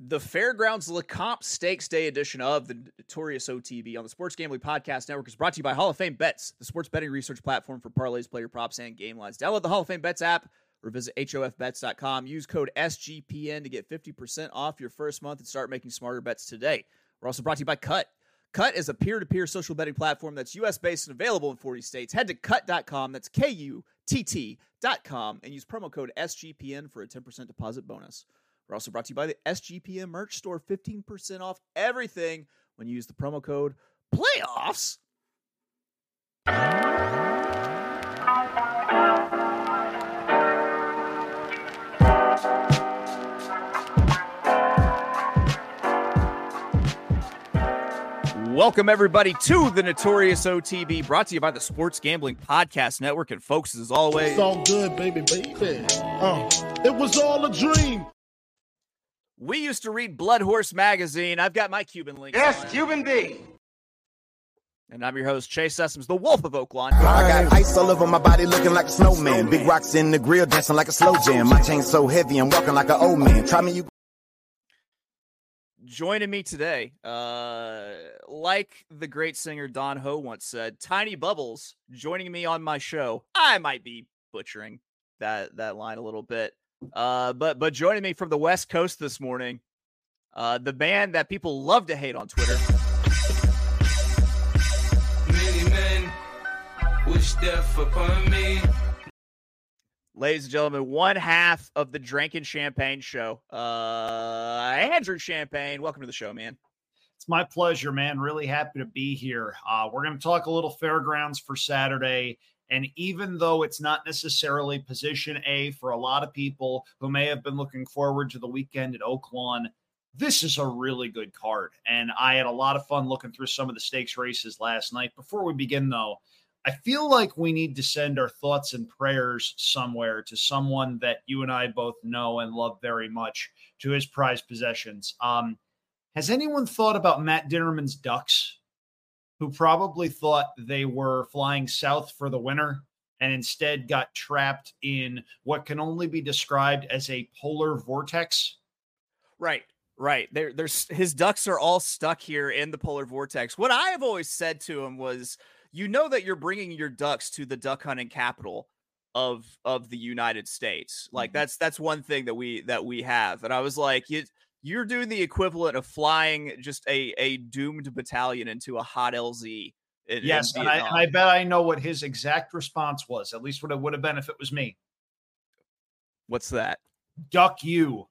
the Fairgrounds Lecomte Stakes Day edition of the Notorious OTB on the Sports Gambling Podcast Network is brought to you by Hall of Fame Bets, the sports betting research platform for parlays, player props, and game lines. Download the Hall of Fame Bets app or visit HOFBets.com. Use code SGPN to get 50% off your first month and start making smarter bets today. We're also brought to you by Kutt. Kutt is a peer to peer social betting platform that's US based and available in 40 states. Head to kutt.com, that's K U T T.com, and use promo code SGPN for a 10% deposit bonus. We're also brought to you by the SGPN merch store, 15% off everything when you use the promo code PLAYOffs. Welcome, everybody, to the Notorious OTB, brought to you by the Sports Gambling Podcast Network. And, folks, as always, It's all good, baby, baby. Uh, it was all a dream. We used to read Blood Horse Magazine. I've got my Cuban link. Yes, on. Cuban B. And I'm your host, Chase Sessoms, the Wolf of Oaklawn. I got ice all over my body looking like a snowman. Big rocks in the grill dancing like a slow jam. My chain's so heavy I'm walking like an old man. Try me, you Joining me today, uh, like the great singer Don Ho once said, Tiny Bubbles joining me on my show. I might be butchering that that line a little bit, uh, but but joining me from the West Coast this morning, uh, the band that people love to hate on Twitter. Many men wish death upon me. ladies and gentlemen, one half of the Drinking Champagne show. Uh, Andrew Champagne, welcome to the show, man. It's my pleasure, man. Really happy to be here. Uh, we're going to talk a little fairgrounds for Saturday. And even though it's not necessarily position A for a lot of people who may have been looking forward to the weekend at Oaklawn, this is a really good card. And I had a lot of fun looking through some of the stakes races last night. Before we begin, though, I feel like we need to send our thoughts and prayers somewhere to someone that you and I both know and love very much to his prized possessions. Um, has anyone thought about Matt Dinerman's Ducks, who probably thought they were flying south for the winter and instead got trapped in what can only be described as a polar vortex? Right, right. There, there's his ducks are all stuck here in the polar vortex. What I have always said to him was, you know that you're bringing your ducks to the duck hunting capital of of the United States. Like mm-hmm. that's that's one thing that we that we have. And I was like, you you're doing the equivalent of flying just a a doomed battalion into a hot LZ. in- in Yes, and I, I bet I know what his exact response was, at least what it would have been if it was me. What's that? duck you.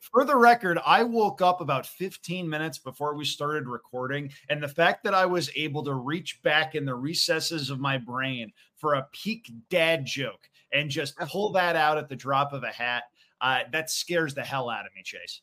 For the record, I woke up about 15 minutes before we started recording, and the fact that I was able to reach back in the recesses of my brain for a peak dad joke and just pull that out at the drop of a hat, uh, that scares the hell out of me, Chase.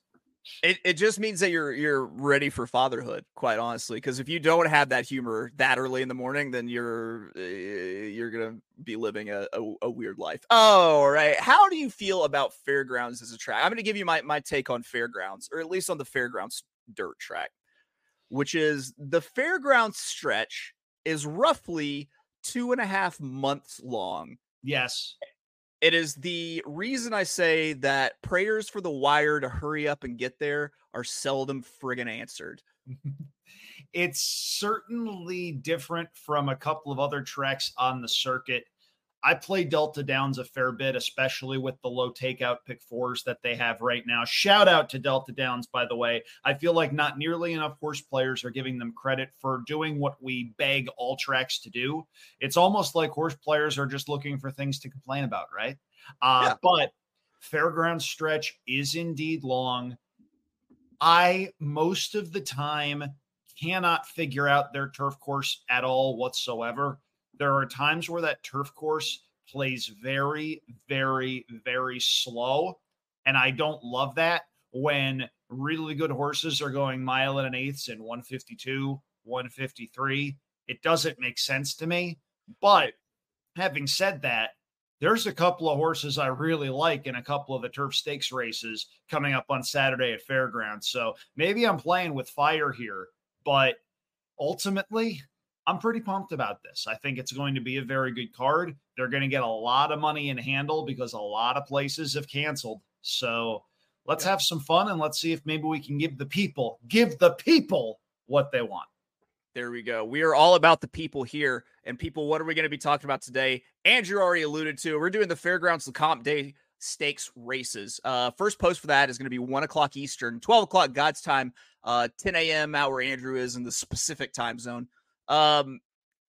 It it just means that you're you're ready for fatherhood, quite honestly. Because if you don't have that humor that early in the morning, then you're uh, you're gonna be living a, a, a weird life. Oh, all right. How do you feel about fairgrounds as a track? I'm gonna give you my my take on fairgrounds, or at least on the fairgrounds dirt track, which is the fairgrounds stretch is roughly two and a half months long. Yes. It is the reason I say that prayers for the wire to hurry up and get there are seldom friggin' answered. it's certainly different from a couple of other tracks on the circuit. I play Delta Downs a fair bit, especially with the low takeout pick fours that they have right now. Shout out to Delta Downs, by the way. I feel like not nearly enough horse players are giving them credit for doing what we beg all tracks to do. It's almost like horse players are just looking for things to complain about, right? Uh, Yeah. But fairground stretch is indeed long. I, most of the time, cannot figure out their turf course at all whatsoever. There are times where that turf course plays very, very, very slow. And I don't love that when really good horses are going mile and an eighths in 152, 153. It doesn't make sense to me. But having said that, there's a couple of horses I really like in a couple of the turf stakes races coming up on Saturday at Fairgrounds. So maybe I'm playing with fire here, but ultimately, I'm pretty pumped about this. I think it's going to be a very good card. They're going to get a lot of money in handle because a lot of places have canceled. So let's have some fun and let's see if maybe we can give the people, give the people what they want. There we go. We are all about the people here. And people, what are we going to be talking about today? Andrew already alluded to. We're doing the Fairgrounds Lecomte Day Stakes races. Uh, first post for that is going to be one o'clock Eastern, 12 o'clock God's time, uh, 10 a.m. out where Andrew is in the specific time zone. Um,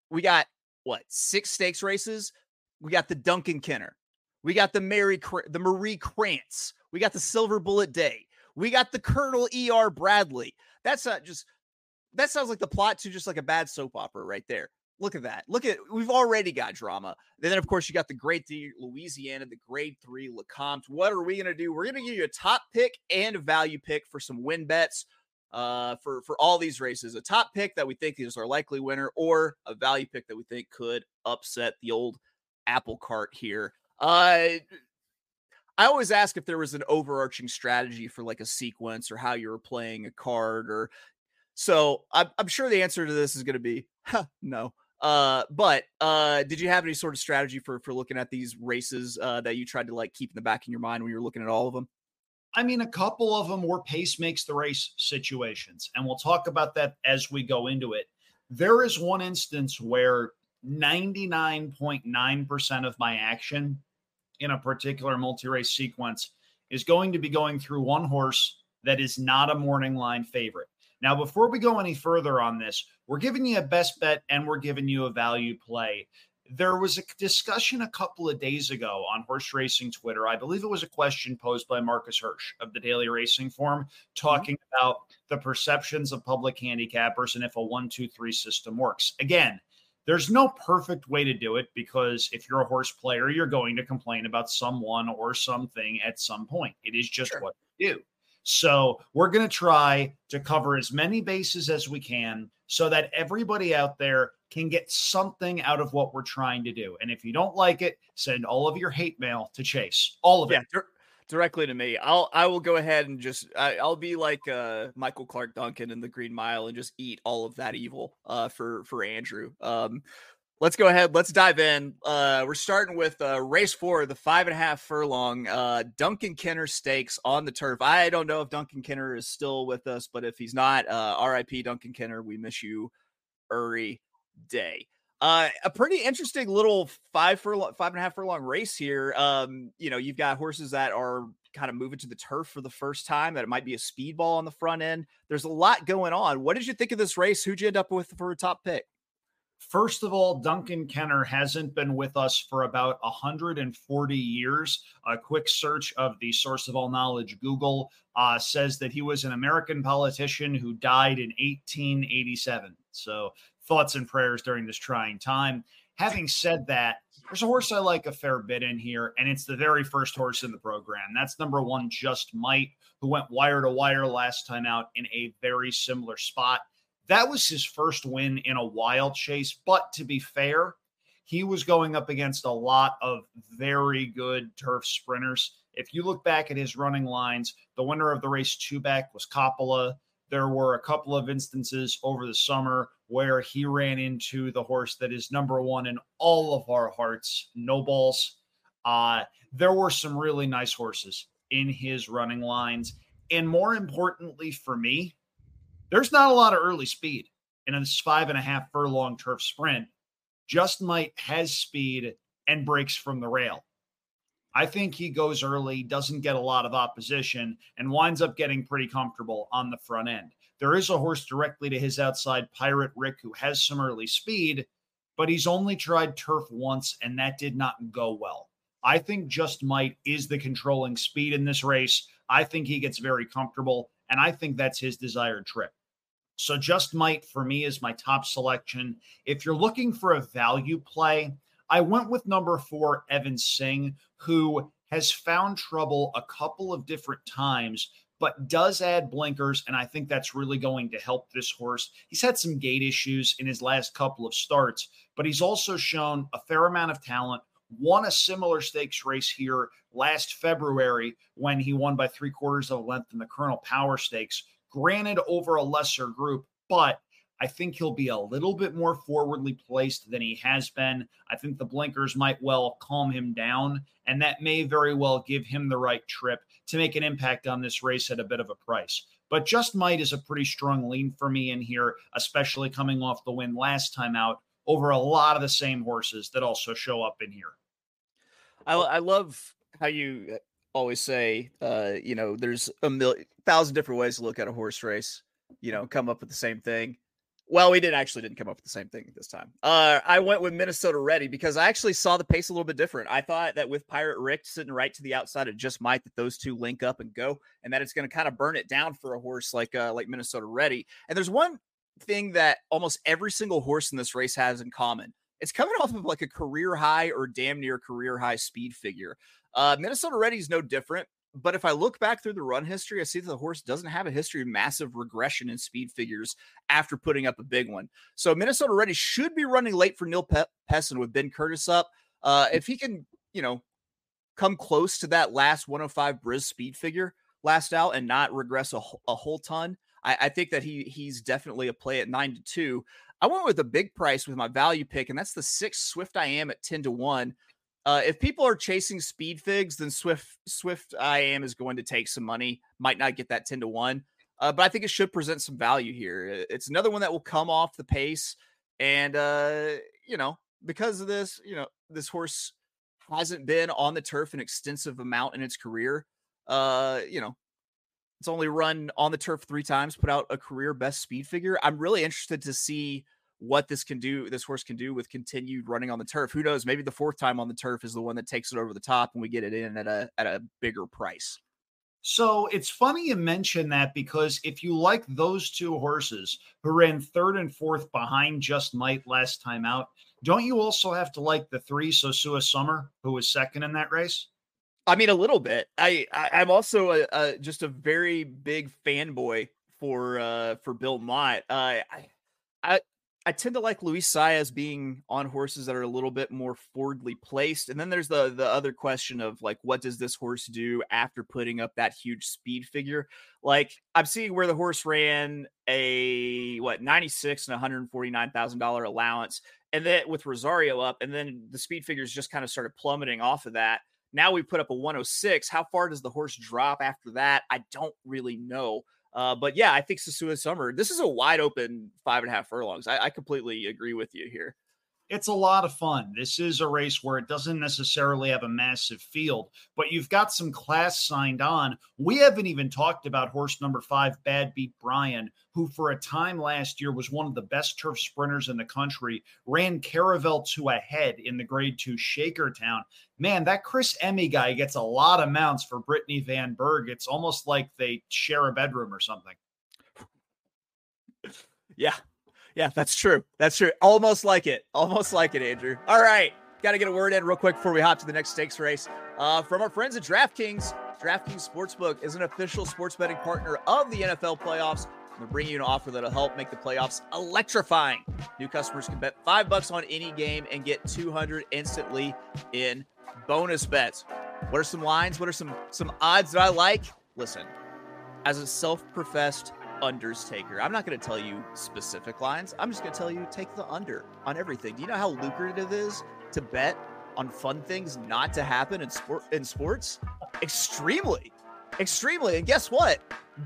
we got what six stakes races? We got the Duncan Kenner. We got the Mary the Marie Krantz. We got the Silver Bullet Day. We got the Colonel E.R. Bradley. That's not just that sounds like the plot to just like a bad soap opera right there. Look at that. Look at we've already got drama. And then of course you got the grade three Louisiana, the grade three Lecomte. What are we gonna do? We're gonna give you a top pick and a value pick for some win bets uh, for for all these races. A top pick that we think is our likely winner, or a value pick that we think could upset the old apple cart here. Uh, I always ask if there was an overarching strategy for like a sequence or how you were playing a card or so I'm, I'm sure the answer to this is going to be huh, no. Uh, but uh, did you have any sort of strategy for for looking at these races uh, that you tried to like keep in the back of your mind when you were looking at all of them? I mean, a couple of them were pace makes the race situations, and we'll talk about that as we go into it. There is one instance where 99.9% of my action in a particular multi race sequence is going to be going through one horse that is not a morning line favorite. Now, before we go any further on this, we're giving you a best bet and we're giving you a value play. There was a discussion a couple of days ago on horse racing Twitter. I believe it was a question posed by Marcus Hersh of the Daily Racing Form mm-hmm. talking mm-hmm. about the perceptions of public handicappers and if a one, two, three system works. Again, there's no perfect way to do it because if you're a horse player, you're going to complain about someone or something at some point. It is just sure. what you do. So we're going to try to cover as many bases as we can so that everybody out there can get something out of what we're trying to do. And if you don't like it, send all of your hate mail to Chase. All of yeah, it. directly to me. I'll I will go ahead and just I, will be like uh, Michael Clarke Duncan in the Green Mile and just eat all of that evil uh, for for Andrew. Um, let's go ahead. Let's dive in. Uh, we're starting with uh, race four, the five and a half furlong uh, Duncan Kenner Stakes on the turf. I don't know if Duncan Kenner is still with us, but if he's not, uh, RIP Duncan Kenner. We miss you, Uri Day. Uh, a pretty interesting little five furlong, five and a half furlong race here. Um, you know, you've got horses that are kind of moving to the turf for the first time. That it might be a speed ball on the front end. There's a lot going on. What did you think of this race? Who'd you end up with for a top pick? First of all, Duncan Kenner hasn't been with us for about 140 years. A quick search of the source of all knowledge, Google, uh, says that he was an American politician who died in 1887. So, thoughts and prayers during this trying time. Having said that, there's a horse I like a fair bit in here, and it's the very first horse in the program. That's number one, Just Might, who went wire to wire last time out in a very similar spot. That was his first win in a wild chase. But to be fair, he was going up against a lot of very good turf sprinters. If you look back at his running lines, the winner of the race two back was Coppola. There were a couple of instances over the summer where he ran into the horse that is number one in all of our hearts, No Balls. Uh, there were some really nice horses in his running lines. And more importantly for me, there's not a lot of early speed in this five and a half furlong turf sprint. Just Might has speed and breaks from the rail. I think he goes early, doesn't get a lot of opposition, and winds up getting pretty comfortable on the front end. There is a horse directly to his outside, Pirate Rick, who has some early speed, but he's only tried turf once, and that did not go well. I think Just Might is the controlling speed in this race. I think he gets very comfortable, and I think that's his desired trip. So just might for me is my top selection. If you're looking for a value play, I went with number four, Evan Singh, who has found trouble a couple of different times, but does add blinkers. And I think that's really going to help this horse. He's had some gait issues in his last couple of starts, but he's also shown a fair amount of talent. Won a similar stakes race here last February when he won by three quarters of a length in the Colonel Power Stakes granted over a lesser group, but I think he'll be a little bit more forwardly placed than he has been. I think the blinkers might well calm him down, and that may very well give him the right trip to make an impact on this race at a bit of a price. But just might is a pretty strong lean for me in here, especially coming off the win last time out over a lot of the same horses that also show up in here. I, I love how you uh, always say, uh, you know, there's a million, thousand different ways to look at a horse race. You know, come up with the same thing. Well, we didn't actually didn't come up with the same thing this time. Uh, I went with Minnesota Ready because I actually saw the pace a little bit different. I thought that with Pirate Rick sitting right to the outside, it just might that those two link up and go, and that it's going to kind of burn it down for a horse like uh, like Minnesota Ready. And there's one thing that almost every single horse in this race has in common. It's coming off of like a career high or damn near career high speed figure. Uh, Minnesota Ready is no different. But if I look back through the run history, I see that the horse doesn't have a history of massive regression in speed figures after putting up a big one. So Minnesota Ready should be running late for Neil Pe- Pessin with Ben Curtis up. Uh, if he can, you know, come close to that last 105 Bris speed figure last out and not regress a, a whole ton, I, I think that he he's definitely a play at nine to two. I went with a big price with my value pick, and that's the six Swift I am at 10 to 1. Uh, if people are chasing speed figs, then Swift Swift I am is going to take some money. Might not get that ten to one, uh, but I think it should present some value here. It's another one that will come off the pace, and uh, you know because of this, you know this horse hasn't been on the turf an extensive amount in its career. Uh, you know, it's only run on the turf three times, put out a career best speed figure. I'm really interested to see what this can do, this horse can do with continued running on the turf. Who knows? Maybe the fourth time on the turf is the one that takes it over the top and we get it in at a at a bigger price. So it's funny you mention that because if you like those two horses who ran third and fourth behind Just Might last time out, don't you also have to like the three Sosua Summer who was second in that race? I mean, a little bit. I, I am also a, a, just a very big fanboy for uh for Bill Mott. Uh, I I I tend to like Luis Saez being on horses that are a little bit more forwardly placed. And then there's the the other question of like, what does this horse do after putting up that huge speed figure? Like I'm seeing where the horse ran a what 96 and 149 thousand dollar allowance, and then with Rosario up, and then the speed figures just kind of started plummeting off of that. Now we put up a 106. How far does the horse drop after that? I don't really know. Uh, but yeah, I think Sosua Summer, this is a wide open five and a half furlongs. I, I completely agree with you here it's a lot of fun. This is a race where it doesn't necessarily have a massive field, but you've got some class signed on. We haven't even talked about horse number five, Bad Beat Brian, who for a time last year was one of the best turf sprinters in the country, ran Caravel to a head in the grade two Shakertown. Man, that Chris Emigh guy gets a lot of mounts for Brittany Vanden Berg. It's almost like they share a bedroom or something. Yeah, yeah, that's true. That's true. Almost like it. Almost like it, Andrew. All right. Got to get a word in real quick before we hop to the next stakes race. Uh, from our friends at DraftKings, DraftKings Sportsbook is an official sports betting partner of the NFL playoffs. We're bringing you an offer that'll help make the playoffs electrifying. New customers can bet five bucks on any game and get 200 instantly in bonus bets. What are some lines? What are some some odds that I like? Listen, as a self-professed unders taker. I'm not going to tell you specific lines. I'm just going to tell you take the under on everything. Do you know how lucrative it is to bet on fun things not to happen in sport in sports? Extremely. Extremely. And guess what?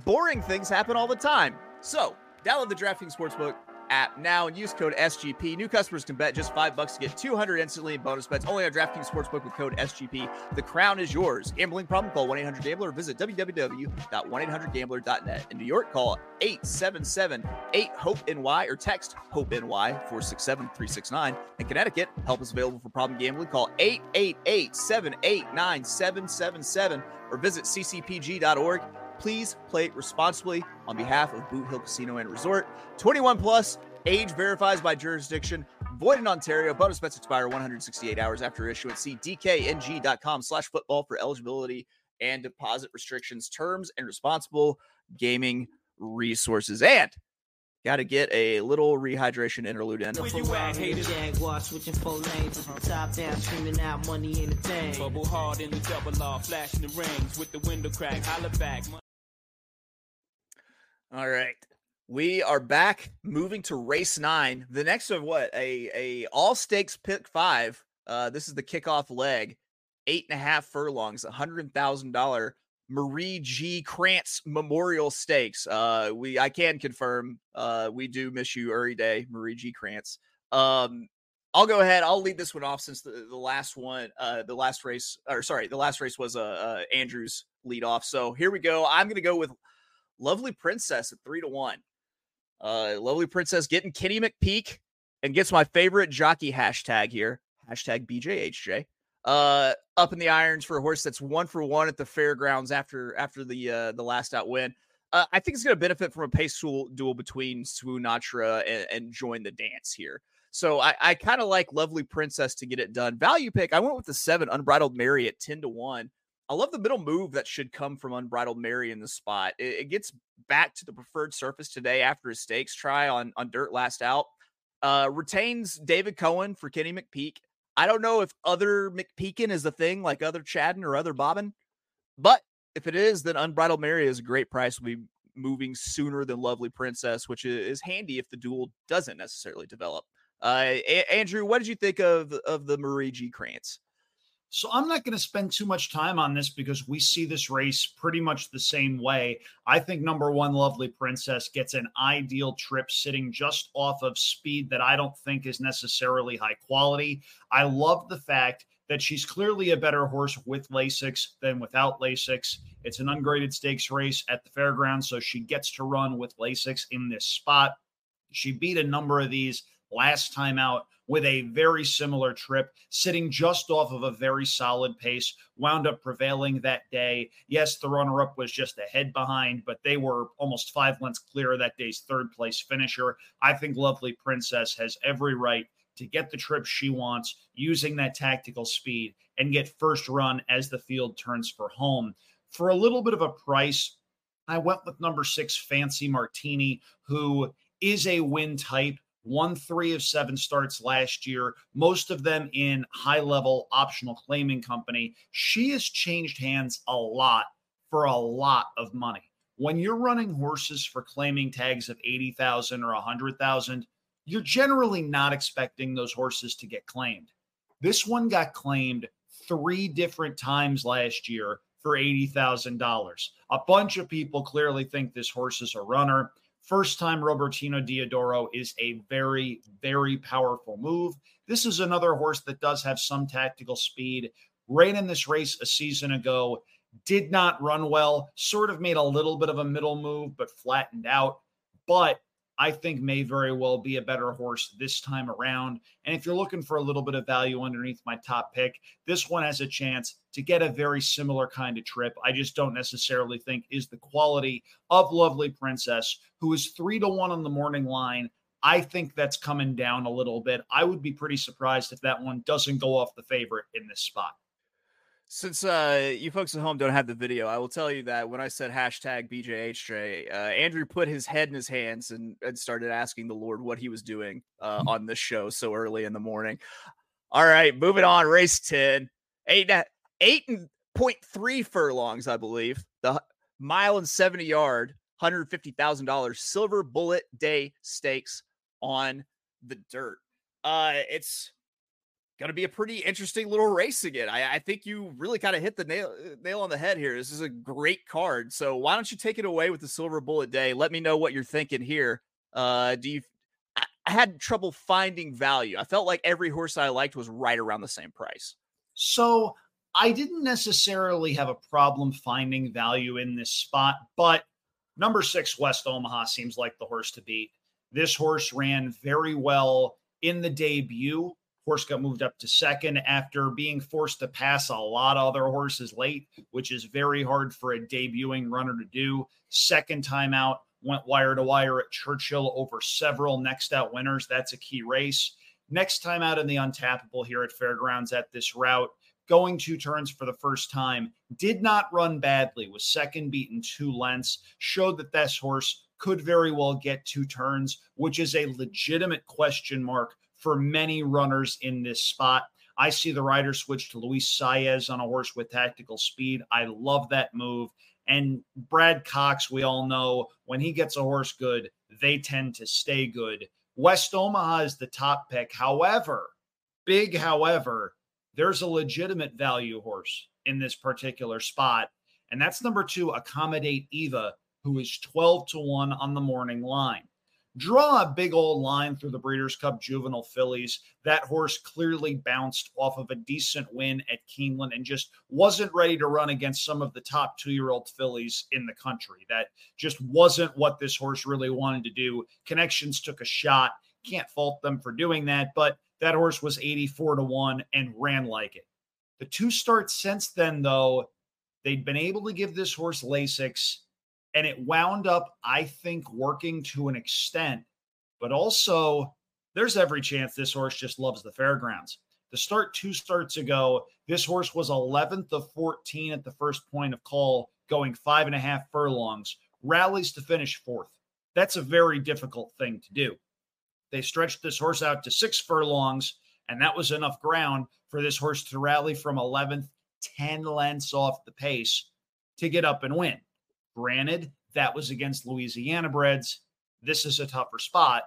Boring things happen all the time. So, download the DraftKings Sportsbook app now and use code SGP. New customers can bet just five bucks to get 200 instantly in bonus bets only on DraftKings Sportsbook with code SGP. The crown is yours. Gambling problem? Call 1 800 Gambler or visit www.1800Gambler.net. In New York, call 877 8 HOPE NY or text HOPE NY 467 369. In Connecticut, help is available for problem gambling. Call 888 789 777 or visit ccpg.org. Please play responsibly on behalf of Boot Hill Casino and Resort. 21 plus, age verifies by jurisdiction, void in Ontario. Bonus bets expire 168 hours after issuance. See dkng.com slash football for eligibility and deposit restrictions, terms, and responsible gaming resources. And got to get a little rehydration interlude in. Where you at, haters? Jaguar switching four lanes, top down, screaming out money in the tank. Bubble hard in the double R, flashing the rings with the window crack, holla back. All right. We are back moving to race nine. The next of what a a all stakes pick five. Uh, this is the kickoff leg, eight and a half furlongs, a hundred thousand dollar Marie G. Krantz Memorial Stakes. Uh, we I can confirm uh, we do miss you every day, Marie G. Krantz. Um, I'll go ahead. I'll lead this one off since the, the last one, uh, the last race, or sorry, the last race was uh, uh Andrew's lead off. So here we go. I'm gonna go with Lovely Princess at three to one. Uh, Lovely Princess getting Kenny McPeek and gets my favorite jockey hashtag here. Hashtag BJHJ. Uh, up in the irons for a horse that's one for one at the fairgrounds after after the uh, the last out win. Uh, I think it's going to benefit from a pace duel, duel between Swoon Natra and, and, join the dance here. So I, I kind of like Lovely Princess to get it done. Value pick, I went with the seven Unbridled Mary at 10 to 1. I love the middle move that should come from Unbridled Mary in the spot. It, it gets back to the preferred surface today after a stakes try on, on dirt last out. Uh, retains David Cohen for Kenny McPeek. I don't know if other McPeakin is a thing like other Chadden or other Bobbin, but if it is, then Unbridled Mary is a great price. We'll be moving sooner than Lovely Princess, which is handy if the duel doesn't necessarily develop. Uh, a- Andrew, what did you think of of the Marie G. Krantz? So I'm not going to spend too much time on this because we see this race pretty much the same way. I think number one, Lovely Princess gets an ideal trip sitting just off of speed that I don't think is necessarily high quality. I love the fact that she's clearly a better horse with Lasix than without Lasix. It's an ungraded stakes race at the fairgrounds, so she gets to run with Lasix in this spot. She beat a number of these last time out with a very similar trip, sitting just off of a very solid pace, wound up prevailing that day. Yes, the runner up was just a head behind, but they were almost five lengths clear of that day's third place finisher. I think Lovely Princess has every right to get the trip she wants using that tactical speed and get first run as the field turns for home. For a little bit of a price, I went with number six, Fancy Martini, who is a win type won three of seven starts last year, most of them in high level optional claiming company. She has changed hands a lot for a lot of money. When you're running horses for claiming tags of 80,000 or 100,000, you're generally not expecting those horses to get claimed. This one got claimed three different times last year for $80,000. A bunch of people clearly think this horse is a runner. First time Robertino Diodoro is a very, very powerful move. This is another horse that does have some tactical speed. Ran in this race a season ago, did not run well, sort of made a little bit of a middle move, but flattened out. But I think may very well be a better horse this time around. And if you're looking for a little bit of value underneath my top pick, this one has a chance to get a very similar kind of trip. I just don't necessarily think is the quality of Lovely Princess, who is three to one on the morning line. I think that's coming down a little bit. I would be pretty surprised if that one doesn't go off the favorite in this spot. Since uh, you folks at home don't have the video, I will tell you that when I said hashtag BJHJ, uh, Andrew put his head in his hands and, and started asking the Lord what he was doing uh, mm-hmm. on this show so early in the morning. All right, moving on. Race 10, eight, eight and point three furlongs, I believe. The mile and 70 yard, $150,000 silver bullet day stakes on the dirt. Uh, it's going to be a pretty interesting little race again. I, I think you really kind of hit the nail uh, nail on the head here. This is a great card. So why don't you take it away with the Silver Bullet Day? Let me know what you're thinking here. Uh, do you? I, I had trouble finding value. I felt like every horse I liked was right around the same price. So I didn't necessarily have a problem finding value in this spot, but number six West Omaha seems like the horse to beat. This horse ran very well in the debut Horse got moved up to second after being forced to pass a lot of other horses late, which is very hard for a debuting runner to do. Second time out, went wire to wire at Churchill over several next out winners. That's a key race. Next time out in the Untapable here at Fairgrounds at this route, going two turns for the first time, did not run badly, was second beaten two lengths, showed that this horse could very well get two turns, which is a legitimate question mark for many runners in this spot. I see the rider switch to Luis Saez on a horse with tactical speed. I love that move. And Brad Cox, we all know when he gets a horse good, they tend to stay good. West Omaha is the top pick. However, big however, there's a legitimate value horse in this particular spot. And that's number two, Accommodate Eva, who is 12 to 1 on the morning line. Draw a big old line through the Breeders' Cup juvenile fillies. That horse clearly bounced off of a decent win at Keeneland and just wasn't ready to run against some of the top two year old fillies in the country. That just wasn't what this horse really wanted to do. Connections took a shot. Can't fault them for doing that, but that horse was 84 to 1 and ran like it. The two starts since then, though, they'd been able to give this horse Lasix and it wound up, I think, working to an extent. But also, there's every chance this horse just loves the fairgrounds. The start two starts ago, this horse was 11th of 14 at the first point of call, going five and a half furlongs, rallies to finish fourth. That's a very difficult thing to do. They stretched this horse out to six furlongs, and that was enough ground for this horse to rally from 11th, 10 lengths off the pace to get up and win. Granted, that was against Louisiana Breds. This is a tougher spot,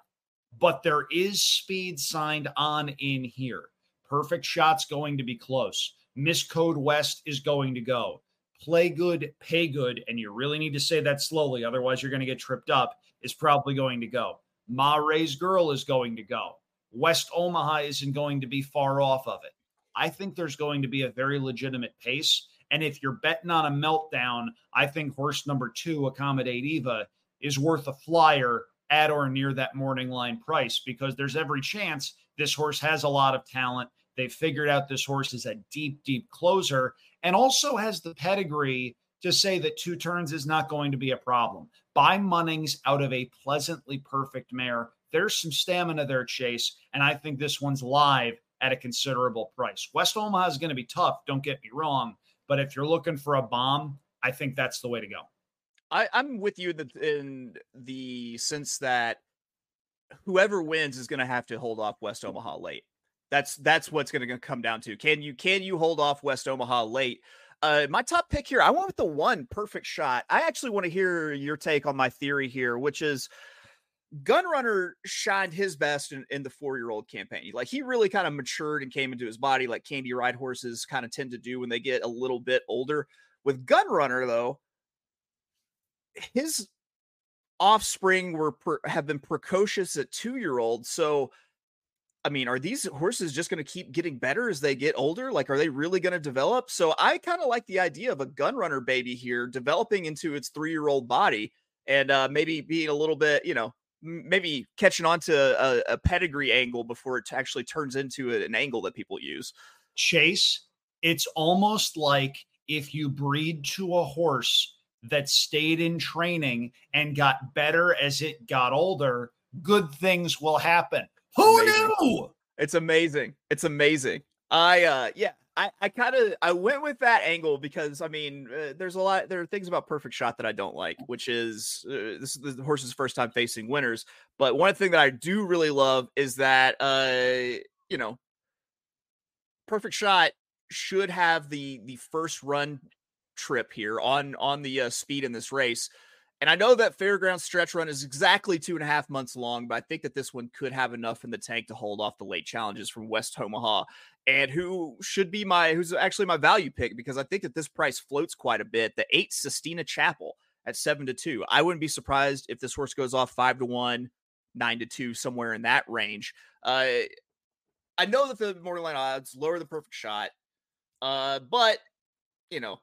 but there is speed signed on in here. Perfect shots going to be close. Miss Code West is going to go. Play good, pay good, and you really need to say that slowly, otherwise you're going to get tripped up. Is probably going to go. Ma Ray's Girl is going to go. West Omaha isn't going to be far off of it. I think there's going to be a very legitimate pace. And if you're betting on a meltdown, I think horse number two, Accommodate Eva, is worth a flyer at or near that morning line price because there's every chance this horse has a lot of talent. They've figured out this horse is a deep, deep closer and also has the pedigree to say that two turns is not going to be a problem. By Munnings out of a pleasantly perfect mare. There's some stamina there, Chase. And I think this one's live at a considerable price. West Omaha is going to be tough, don't get me wrong. But if you're looking for a bomb, I think that's the way to go. I, I'm with you in the, in the sense that whoever wins is going to have to hold off West Omaha late. That's that's what's going to come down to. Can you can you hold off West Omaha late? Uh, my top pick here, I went with the one perfect shot. I actually want to hear your take on my theory here, which is Gunrunner shined his best in, in the four year old campaign. Like he really kind of matured and came into his body, like candy ride horses kind of tend to do when they get a little bit older. With Gunrunner, though, his offspring were have been precocious at two year old. So, I mean, are these horses just going to keep getting better as they get older? Like, are they really going to develop? So, I kind of like the idea of a Gunrunner baby here developing into its three year old body and uh, maybe being a little bit, you know, maybe catching on to a, a pedigree angle before it actually turns into an angle that people use. Chase, it's almost like if you breed to a horse that stayed in training and got better as it got older, good things will happen. Who Amazing. knew? It's amazing. It's amazing. I uh yeah, I, I kind of I went with that angle because I mean uh, there's a lot there are things about perfect shot that I don't like which is uh, this is the horse's first time facing winners but one thing that I do really love is that uh you know perfect shot should have the the first run trip here on on the uh, speed in this race and I know that Fairground stretch run is exactly two and a half months long, but I think that this one could have enough in the tank to hold off the late challenges from West Omaha and who should be my who's actually my value pick because I think that this price floats quite a bit. The eight Sistina Chapel at seven to two. I wouldn't be surprised if this horse goes off five to one, nine to two, somewhere in that range. Uh, I know that the morning odds lower the perfect shot, uh, but you know,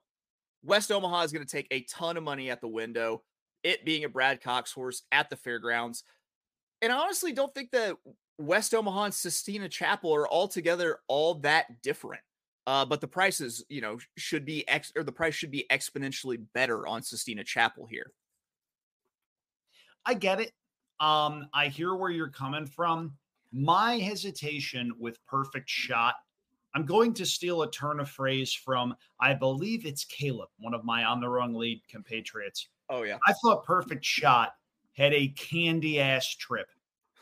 West Omaha is going to take a ton of money at the window. It being a Brad Cox horse at the fairgrounds. And I honestly don't think that West Omaha and Sistina Chapel are altogether all that different. Uh, but the prices, you know, should be ex or the price should be exponentially better on Sistina Chapel here. I get it. Um, I hear where you're coming from. My hesitation with perfect shot. I'm going to steal a turn of phrase from, I believe it's Caleb, one of my on the wrong lead compatriots. Oh yeah, I thought perfect shot had a candy ass trip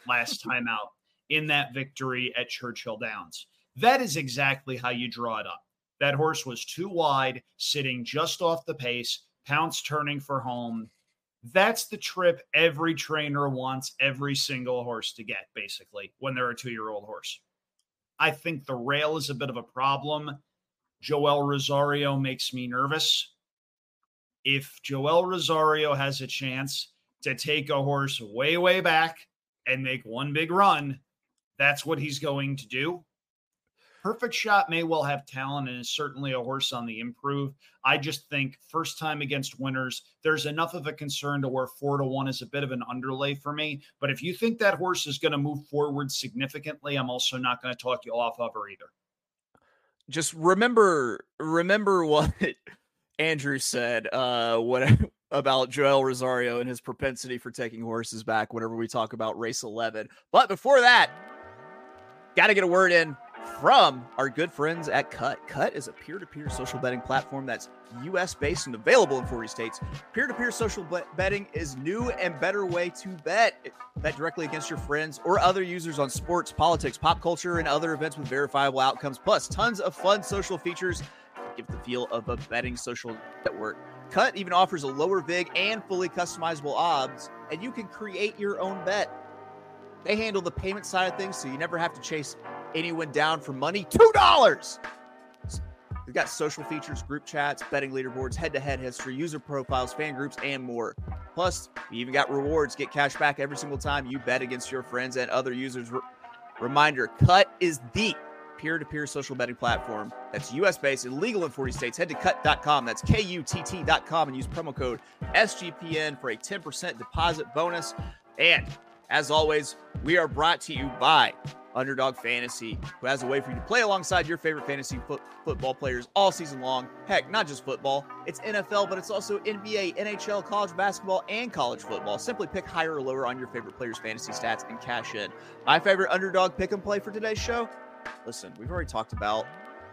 last time out in that victory at Churchill Downs. That is exactly how you draw it up. That horse was too wide, sitting just off the pace, Pounce turning for home. That's the trip every trainer wants every single horse to get, basically, when they're a two year old horse. I think the rail is a bit of a problem. Joel Rosario makes me nervous. If Joel Rosario has a chance to take a horse way, way back and make one big run, that's what he's going to do. Perfect Shot may well have talent and is certainly a horse on the improve. I just think first time against winners, there's enough of a concern to where four to one is a bit of an underlay for me. But if you think that horse is going to move forward significantly, I'm also not going to talk you off of her either. Just remember, remember what Andrew said. Uh, what about Joel Rosario and his propensity for taking horses back whenever we talk about race 11. But before that, got to get a word in from our good friends at Kutt. Kutt is a peer to peer social betting platform that's US based and available in 40 states. Peer to peer social betting is new and better way to bet. Bet directly against your friends or other users on sports, politics, pop culture, and other events with verifiable outcomes, plus tons of fun social features. Give the feel of a betting social network. Kutt even offers a lower VIG and fully customizable odds, and you can create your own bet. They handle the payment side of things, so you never have to chase anyone down for money. $2. They've got social features, group chats, betting leaderboards, head to head history, user profiles, fan groups, and more. Plus, you even got rewards. Get cash back every single time you bet against your friends and other users. reminder Kutt is the peer to peer social betting platform that's US based and legal in 40 states. Head to kutt.com. That's K U T T.com and use promo code SGPN for a 10% deposit bonus. And as always, we are brought to you by Underdog Fantasy, who has a way for you to play alongside your favorite fantasy fo- football players all season long. Heck, not just football, it's NFL, but it's also NBA, NHL, college basketball, and college football. Simply pick higher or lower on your favorite players' fantasy stats and cash in. My favorite underdog pick and play for today's show listen, we've already talked about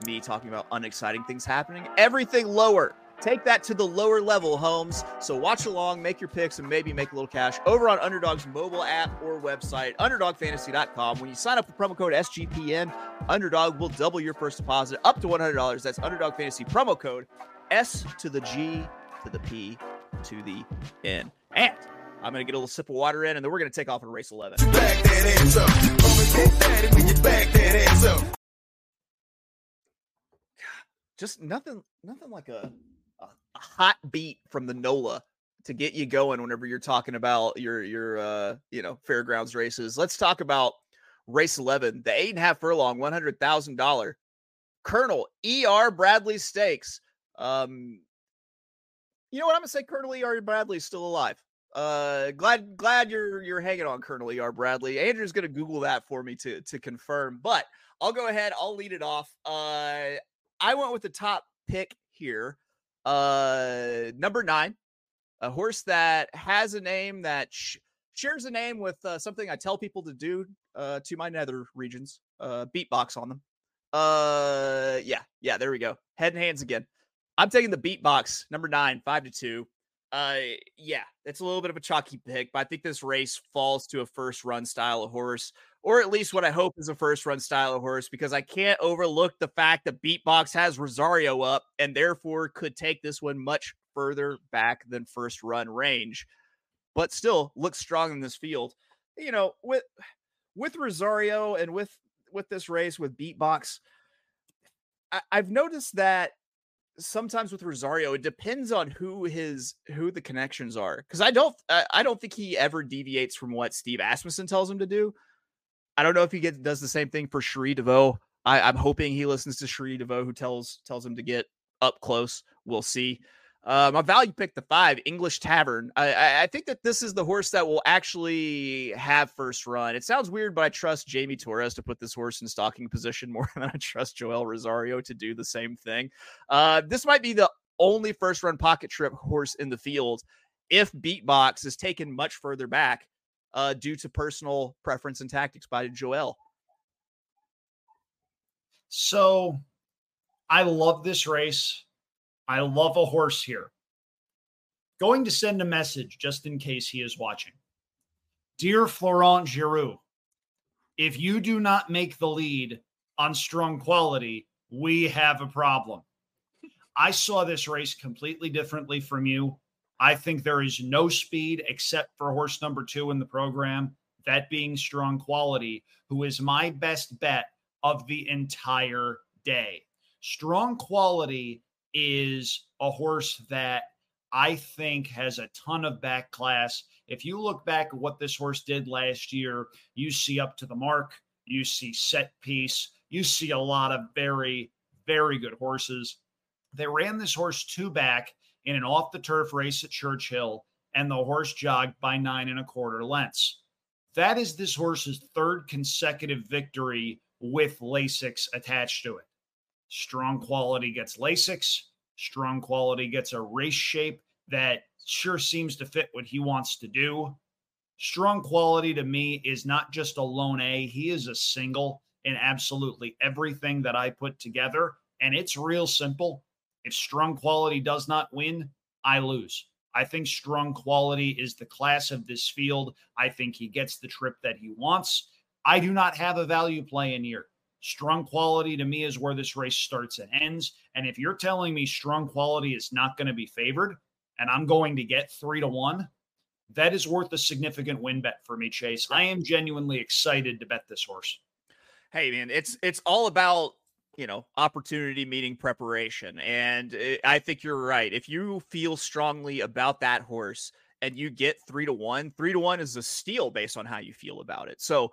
me talking about unexciting things happening. Everything lower Take that to the lower level, Holmes. So watch along, make your picks, and maybe make a little cash over on Underdog's mobile app or website, underdogfantasy.com. When you sign up with promo code SGPN, Underdog will double your first deposit up to $100. That's Underdog Fantasy promo code S to the G to the P to the N. And I'm going to get a little sip of water in, and then we're going to take off in race 11. Just nothing, nothing like a a hot beat from the NOLA to get you going whenever you're talking about your your uh you know fairgrounds races. Let's talk about race 11, the eight and a half furlong, one hundred thousand dollar Colonel E.R. Bradley Stakes. Um, you know what I'm gonna say? Colonel E.R. Bradley is still alive. Uh, glad glad you're you're hanging on, Colonel E.R. Bradley. Andrew's gonna Google that for me to to confirm, but I'll go ahead. I'll lead it off. Uh, I went with the top pick here. Uh, number nine, a horse that has a name that sh- shares a name with uh, something I tell people to do uh, to my nether regions. Uh, beatbox on them. Uh, yeah, yeah, there we go. Head and hands again. I'm taking the beatbox number nine, five to two. Uh, yeah, it's a little bit of a chalky pick, but I think this race falls to a first run style of horse or at least what I hope is a first run style of horse, because I can't overlook the fact that Beatbox has Rosario up and therefore could take this one much further back than first run range, but still looks strong in this field. You know, with with Rosario and with with this race with Beatbox, I, I've noticed that sometimes with Rosario, it depends on who his who the connections are. Because I don't I don't think he ever deviates from what Steve Asmussen tells him to do. I don't know if he gets does the same thing for Cherie DeVaux. I, I'm hoping he listens to Cherie DeVaux, who tells tells him to get up close. We'll see. Uh, my value pick the five English Tavern. I, I think that this is the horse that will actually have first run. It sounds weird, but I trust Jaime Torres to put this horse in stalking position more than I trust Joel Rosario to do the same thing. Uh, this might be the only first run pocket trip horse in the field if Beatbox is taken much further back uh, due to personal preference and tactics by Joel. So I love this race. I love a horse here. Going to send a message just in case he is watching. Dear Florent Geroux, if you do not make the lead on strong quality, we have a problem. I saw this race completely differently from you. I think there is no speed except for horse number two in the program, that being strong quality, who is my best bet of the entire day. Strong quality is a horse that I think has a ton of back class. If you look back at what this horse did last year, you see up to the mark, you see set piece, you see a lot of very, very good horses. They ran this horse two back in an off the turf race at Churchill, and the horse jogged by nine and a quarter lengths. That is this horse's third consecutive victory with Lasix attached to it. Strong quality gets Lasix. Strong quality gets a race shape that sure seems to fit what he wants to do. Strong quality to me is not just a lone A, he is a single in absolutely everything that I put together. And it's real simple. If strong quality does not win, I lose. I think strong quality is the class of this field. I think he gets the trip that he wants. I do not have a value play in here. Strong quality to me is where this race starts and ends. And if you're telling me strong quality is not going to be favored and I'm going to get three to one, that is worth a significant win bet for me, Chase. I am genuinely excited to bet this horse. Hey, man, it's it's all about you know opportunity meeting preparation, and it, I think you're right. If you feel strongly about that horse and you get three to one, three to one is a steal based on how you feel about it. So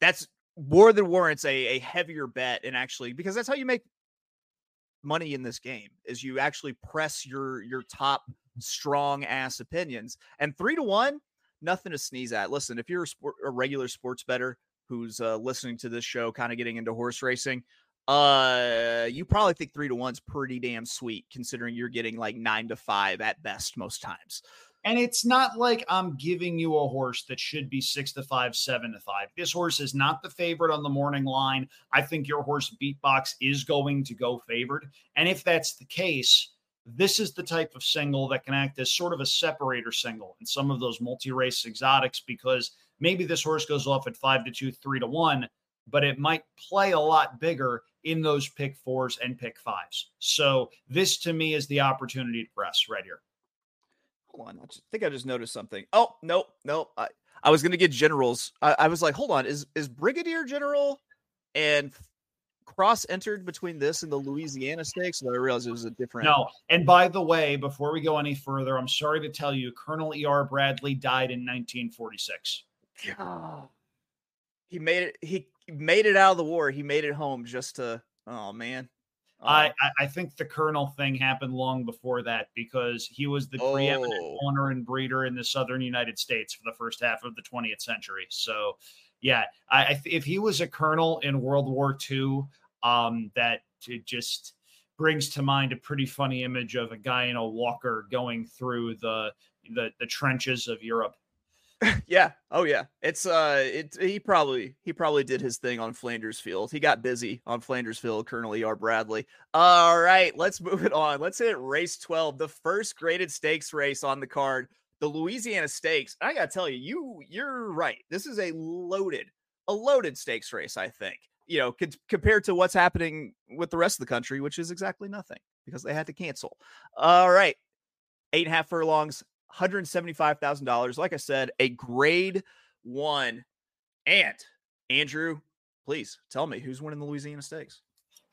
that's more than warrants a, a heavier bet and actually because that's how you make money in this game is you actually press your your top strong ass opinions and three to one nothing to sneeze at. Listen if you're a, sport, a regular sports better who's uh, listening to this show kind of getting into horse racing uh you probably think three to one's pretty damn sweet considering you're getting like nine to five at best most times and it's not like I'm giving you a horse that should be six to five, seven to five. This horse is not the favorite on the morning line. I think your horse beatbox is going to go favored. And if that's the case, this is the type of single that can act as sort of a separator single in some of those multi race exotics because maybe this horse goes off at five to two, three to one, but it might play a lot bigger in those pick fours and pick fives. So this to me is the opportunity to press right here. Hold on. I just, think I just noticed something. Oh, no, no. I, I was gonna get generals. I, I was like, hold on, is is Brigadier General and cross entered between this and the Louisiana Stakes? So I realized it was a different. No. And by the way, before we go any further, I'm sorry to tell you, Colonel E.R. Bradley died in 1946. God. He made it. He made it out of the war. He made it home just to. Oh man. Uh, I, I think the Colonel thing happened long before that because he was the preeminent Oh. owner and breeder in the southern United States for the first half of the 20th century. So, yeah, I, if he was a colonel in World War II, um, that it just brings to mind a pretty funny image of a guy in a walker going through the the, the trenches of Europe. Yeah. Oh yeah. It's uh it he probably he probably did his thing on Flanders Field. He got busy on Flanders Field, Colonel E.R. Bradley. All right, let's move it on. Let's hit race 12, the first graded stakes race on the card, the Louisiana Stakes. I gotta tell you, you you're right. This is a loaded, a loaded stakes race, I think. You know, compared to what's happening with the rest of the country, which is exactly nothing because they had to cancel. All right. Eight and a half furlongs, $175,000. Like I said, a grade one. And Andrew, please tell me who's winning the Louisiana Stakes.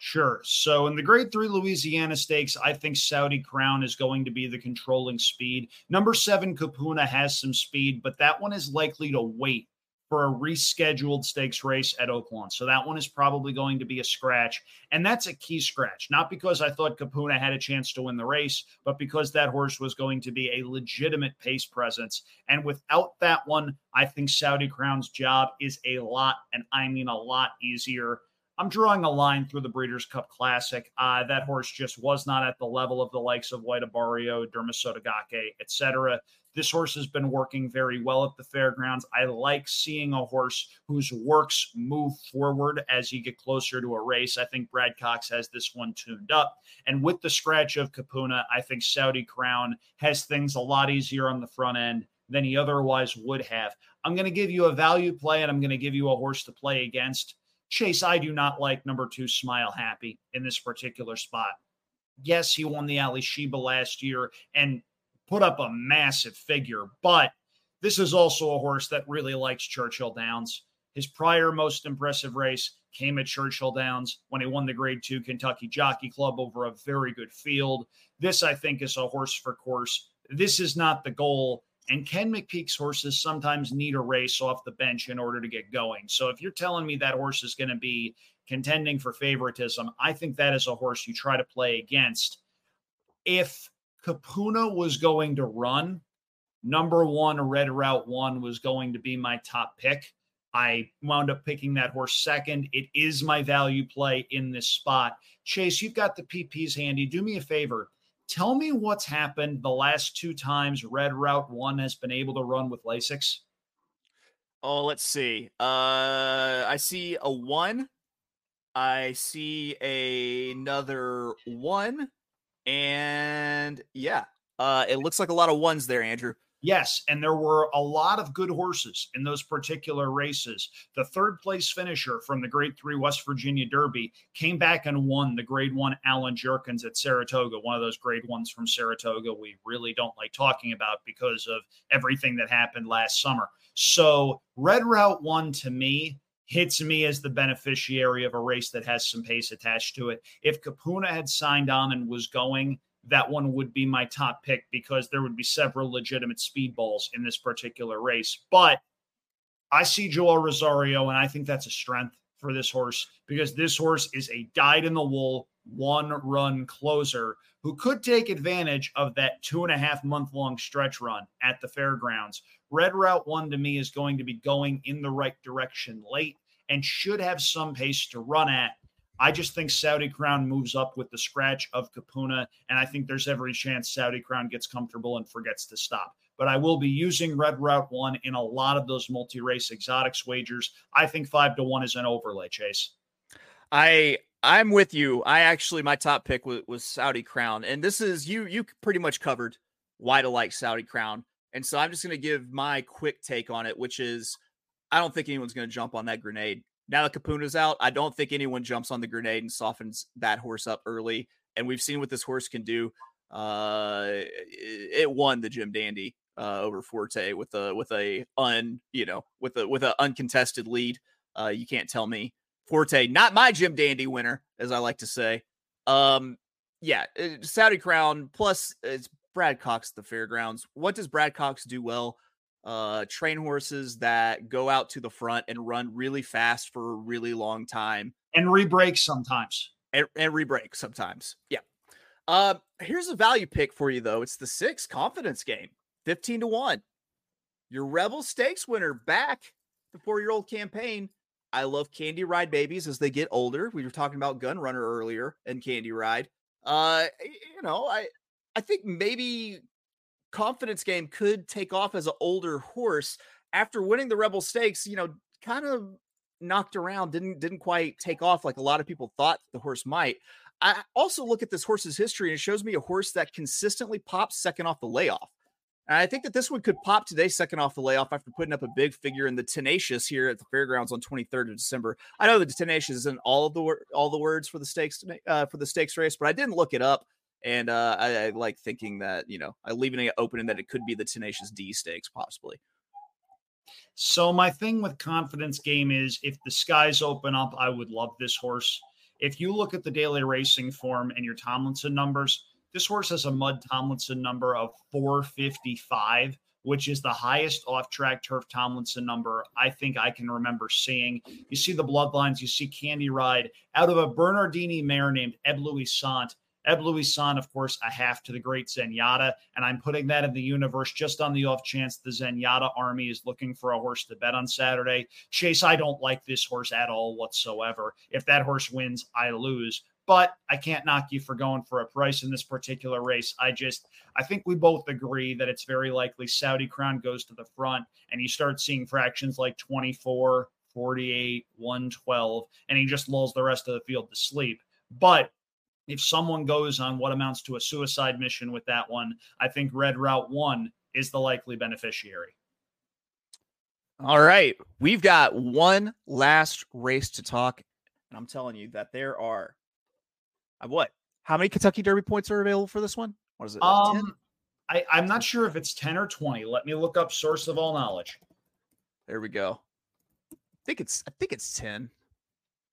Sure. So in the grade three Louisiana stakes, I think Saudi Crown is going to be the controlling speed. Number seven, Kapuna has some speed, but that one is likely to wait for a rescheduled stakes race at Oaklawn. So that one is probably going to be a scratch. And that's a key scratch, not because I thought Kapuna had a chance to win the race, but because that horse was going to be a legitimate pace presence. And without that one, I think Saudi Crown's job is a lot, and I mean a lot easier. I'm drawing a line through the Breeders' Cup Classic. Uh, that horse just was not at the level of the likes of White Abarrio, Dermasotogake, etc. This horse has been working very well at the fairgrounds. I like seeing a horse whose works move forward as you get closer to a race. I think Brad Cox has this one tuned up. And with the scratch of Kapuna, I think Saudi Crown has things a lot easier on the front end than he otherwise would have. I'm going to give you a value play and I'm going to give you a horse to play against. Chase, I do not like number two, Smile Happy, in this particular spot. Yes, he won the Alysheba last year and put up a massive figure. But this is also a horse that really likes Churchill Downs. His prior most impressive race came at Churchill Downs when he won the Grade Two Kentucky Jockey Club over a very good field. This, I think, is a horse for course. This is not the goal. And Ken McPeek's horses sometimes need a race off the bench in order to get going. So if you're telling me that horse is going to be contending for favoritism, I think that is a horse you try to play against. If Kapuna was going to run, number one, Red Route One was going to be my top pick. I wound up picking that horse second. It is my value play in this spot. Chase, you've got the PPs handy. Do me a favor. Tell me what's happened the last two times Red Route 1 has been able to run with Lasix. Oh, let's see. Uh I see a 1. I see another 1 and yeah. Uh it looks like a lot of ones there, Andrew. Yes, and there were a lot of good horses in those particular races. The third place finisher from the Grade 3 West Virginia Derby came back and won the Grade 1 Allen Jerkens at Saratoga, one of those Grade 1s from Saratoga we really don't like talking about because of everything that happened last summer. So, Red Route 1 to me hits me as the beneficiary of a race that has some pace attached to it. If Kapuna had signed on and was going, that one would be my top pick because there would be several legitimate speedballs in this particular race. But I see Joel Rosario, and I think that's a strength for this horse because this horse is a dyed in the wool one run closer who could take advantage of that two and a half month long stretch run at the fairgrounds. Red Route One to me is going to be going in the right direction late and should have some pace to run at I just think Saudi Crown moves up with the scratch of Kapuna, and I think there's every chance Saudi Crown gets comfortable and forgets to stop. But I will be using Red Route One in a lot of those multi-race exotics wagers. I think five to one is an overlay, Chase. I I'm with you. I actually my top pick was, was Saudi Crown, and this is you you pretty much covered why to like Saudi Crown, and so I'm just going to give my quick take on it, which is I don't think anyone's going to jump on that grenade now that Kapuna's out, I don't think anyone jumps on the grenade and softens that horse up early. And we've seen what this horse can do. Uh, it won the Jim Dandy uh, over Forte with a with a un you know with a with an uncontested lead. Uh, you can't tell me Forte, not my Jim Dandy winner, as I like to say. Um, yeah, uh, Saudi Crown plus it's Brad Cox at the fairgrounds. What does Brad Cox do well? uh, train horses that go out to the front and run really fast for a really long time and re-break sometimes and, and re-break sometimes. Yeah. Uh, here's a value pick for you though. It's the six confidence game, 15 to one. Your Rebel Stakes winner back the four year old campaign. I love Candy Ride babies as they get older. We were talking about Gun Runner earlier and Candy Ride. Uh, you know, I I think maybe confidence game could take off as an older horse after winning the Rebel Stakes. You know, kind of knocked around, didn't didn't quite take off like a lot of people thought the horse might. I also look at this horse's history and it shows me a horse that consistently pops second off the layoff. And I think that this one could pop today, second off the layoff, after putting up a big figure in the Tenacious here at the fairgrounds on 23rd of December. I know the Tenacious isn't all of the all the words for the stakes uh, for the stakes race, but I didn't look it up. And uh, I, I, like thinking that, you know, I leaving it open and that it could be the Tenacious D stakes possibly. So my thing with confidence game is if the skies open up, I would love this horse. If you look at the daily racing form and your Tomlinson numbers, this horse has a Mud Tomlinson number of 455, which is the highest off track turf Tomlinson number I think I can remember seeing. You see the bloodlines, you see Candy Ride out of a Bernardini mare named Eblouissant Eblouissant, of course, a half to the great Zenyatta. And I'm putting that in the universe just on the off chance the Zenyatta army is looking for a horse to bet on Saturday. Chase, I don't like this horse at all whatsoever. If that horse wins, I lose. But I can't knock you for going for a price in this particular race. I just, I think we both agree that it's very likely Saudi Crown goes to the front and you start seeing fractions like 24, 48, 112, and he just lulls the rest of the field to sleep. But if someone goes on what amounts to a suicide mission with that one, I think Red Route 1 is the likely beneficiary. All right. We've got one last race to talk. And I'm telling you that there are what? How many Kentucky Derby points are available for this one? What is it? Um, I, I'm not sure if it's 10 or 20. Let me look up source of all knowledge. There we go. I think it's I think it's 10.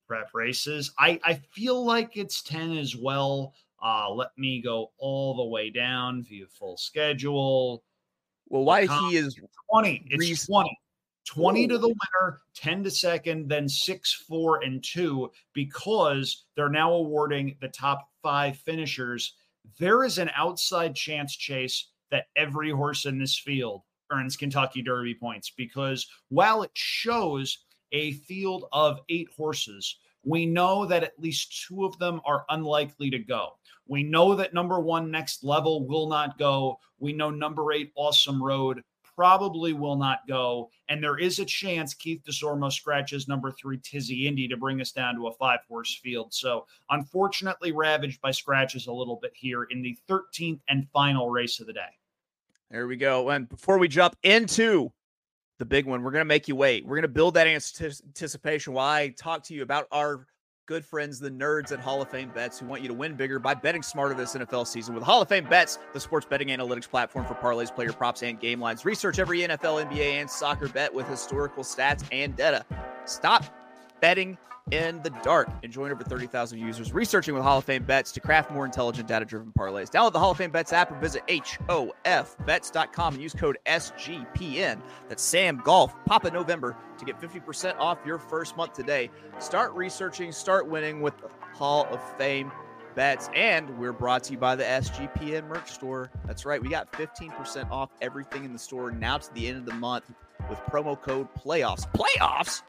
Prep races. I, I feel like it's 10 as well. Uh, let me go all the way down, view full schedule. Well, why he is 20. It's Reese- 20. 20 to the winner, 10 to second, then 6, 4, and 2, because they're now awarding the top five finishers. There is an outside chance, Chase, that every horse in this field earns Kentucky Derby points because while it shows a field of eight horses, we know that at least two of them are unlikely to go. We know that number one, next level, will not go. We know number eight, Awesome Road, probably will not go. And there is a chance Keith Desormeaux scratches number three, Tizzy Indy, to bring us down to a five horse field. So, unfortunately, ravaged by scratches a little bit here in the 13th and final race of the day. There we go. And before we jump into the big one, we're going to make you wait. We're going to build that anticipation while I talk to you about our good friends, the nerds at Hall of Fame Bets, who want you to win bigger by betting smarter this NFL season. With Hall of Fame Bets, the sports betting analytics platform for parlays, player props, and game lines. Research every NFL, NBA, and soccer bet with historical stats and data. Stop betting in the dark and join over 30,000 users researching with Hall of Fame bets to craft more intelligent data driven parlays. Download the Hall of Fame bets app or visit HOFbets.com and use code SGPN. That's Sam Golf Papa November to get 50% off your first month today. Start researching, start winning with the Hall of Fame bets. And we're brought to you by the SGPN merch store. That's right, we got 15% off everything in the store now to the end of the month with promo code PLAYOFFS. Playoffs?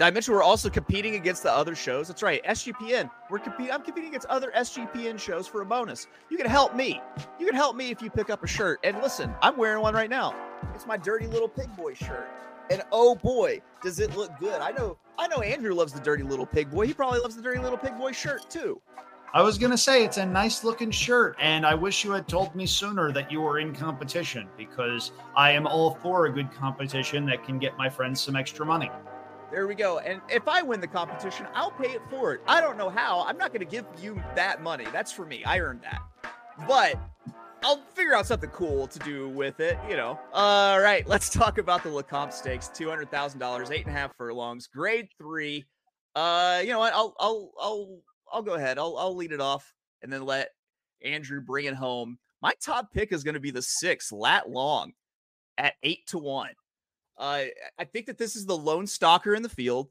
I mention we're also competing against the other shows? That's right, SGPN. We're competing. I'm competing against other SGPN shows for a bonus. You can help me. You can help me if you pick up a shirt. And listen, I'm wearing one right now. It's my dirty little pig boy shirt. And oh boy, does it look good! I know. I know Andrew loves the dirty little pig boy. He probably loves the dirty little pig boy shirt too. I was going to say it's a nice looking shirt, and I wish you had told me sooner that you were in competition because I am all for a good competition that can get my friends some extra money. There we go. And if I win the competition, I'll pay it forward. I don't know how. I'm not going to give you that money. That's for me. I earned that. But I'll figure out something cool to do with it, you know. All right, let's talk about the Lecomte Stakes. Two hundred thousand dollars, eight and a half furlongs, grade three. Uh, you know what? I'll I'll I'll I'll go ahead. I'll I'll lead it off and then let Andrew bring it home. My top pick is going to be the six, Lat Long, at eight to one. Uh, I think that this is the lone stalker in the field,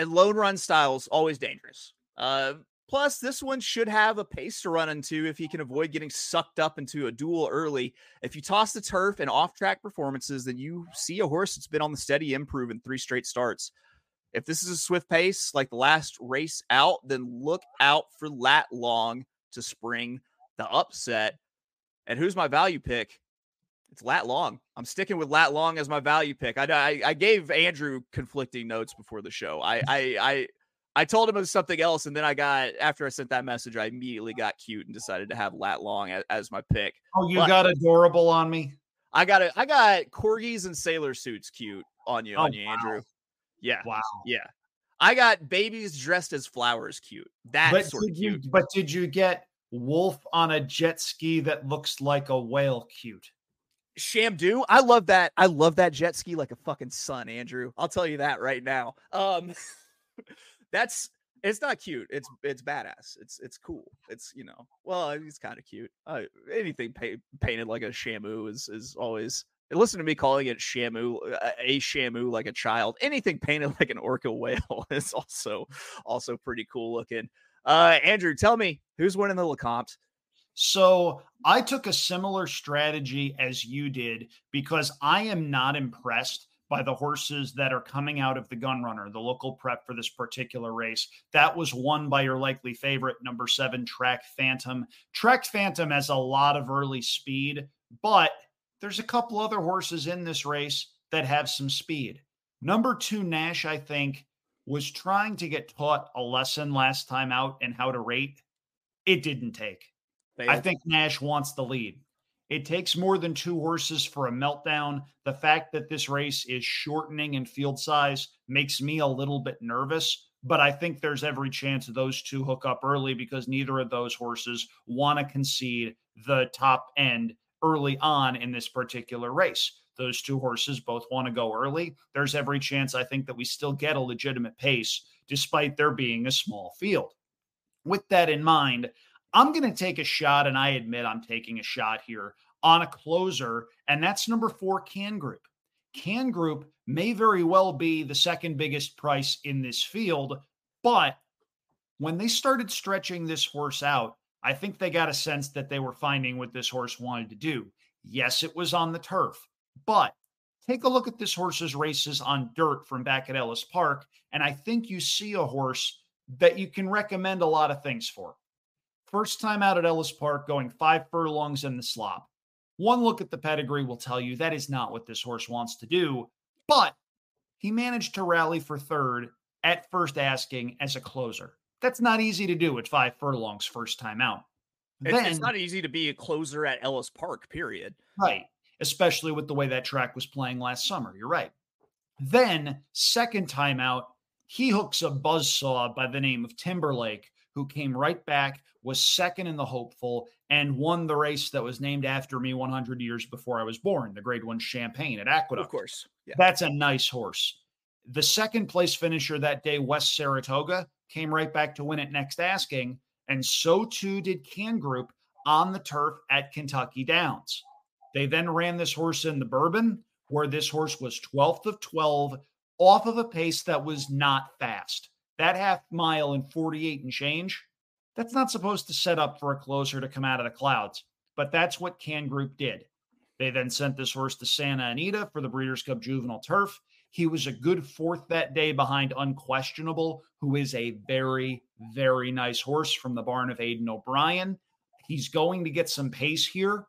and lone run styles always dangerous. Uh, plus, this one should have a pace to run into if he can avoid getting sucked up into a duel early. If you toss the turf and off track performances, then you see a horse that's been on the steady improve in three straight starts. If this is a swift pace like the last race out, then look out for Lat Long to spring the upset. And who's my value pick? It's Lat Long. I'm sticking with Lat Long as my value pick. I, I, I gave Andrew conflicting notes before the show. I, I, I, I told him it was something else, and then I got after I sent that message, I immediately got cute and decided to have Lat Long as, as my pick. Oh, you But- got adorable on me. I got it. I got corgis and sailor suits cute on you, Oh, on you, wow. Andrew. Yeah, Wow. yeah. I got babies dressed as flowers cute. That's sort of did you but did you get wolf on a jet ski that looks like a whale cute? Shamdu. I love that. I love that jet ski like a fucking son, Andrew. I'll tell you that right now. Um that's it's not cute. It's it's badass. It's it's cool. It's you know, well, it's kind of cute. Uh, anything pa- painted like a shamu is is always. Listen to me calling it shamu, uh, a shamu like a child. Anything painted like an orca whale is also also pretty cool looking. Uh, Andrew, tell me who's winning the Lecomte? So I took a similar strategy as you did because I am not impressed by the horses that are coming out of the gun runner, the local prep for this particular race. That was won by your likely favorite, number seven, Track Phantom. Track Phantom has a lot of early speed, but there's a couple other horses in this race that have some speed. Number two, Nash, I think, was trying to get taught a lesson last time out and how to rate. It didn't take. I think Nash wants the lead. It takes more than two horses for a meltdown. The fact that this race is shortening in field size makes me a little bit nervous, but I think there's every chance those two hook up early because neither of those horses want to concede the top end early on in this particular race. Those two horses both want to go early. There's every chance I think that we still get a legitimate pace despite there being a small field. With that in mind, I'm going to take a shot, and I admit I'm taking a shot here on a closer, and that's number four, Can Group. Can Group may very well be the second biggest price in this field, but when they started stretching this horse out, I think they got a sense that they were finding what this horse wanted to do. Yes, it was on the turf, but take a look at this horse's races on dirt from back at Ellis Park, and I think you see a horse that you can recommend a lot of things for. First time out at Ellis Park, going five furlongs in the slop. One look at the pedigree will tell you that is not what this horse wants to do, but he managed to rally for third at first asking as a closer. That's not easy to do at five furlongs first time out. It's, then, it's not easy to be a closer at Ellis Park, period. Right. Especially with the way that track was playing last summer. You're right. Then, second time out, he hooks a buzzsaw by the name of Timberlake, who came right back, was second in the hopeful, and won the race that was named after me 100 years before I was born, the Grade One Champagne at Aqueduct. Of course. Yeah. That's a nice horse. The second place finisher that day, West Saratoga, came right back to win it next asking. And so too did Can Group on the turf at Kentucky Downs. They then ran this horse in the Bourbon, where this horse was 12th of 12 off of a pace that was not fast. That half mile in 48 and change, that's not supposed to set up for a closer to come out of the clouds. But that's what Can Group did. They then sent this horse to Santa Anita for the Breeders' Cup Juvenile Turf. He was a good fourth that day behind Unquestionable, who is a very, very nice horse from the barn of Aidan O'Brien. He's going to get some pace here.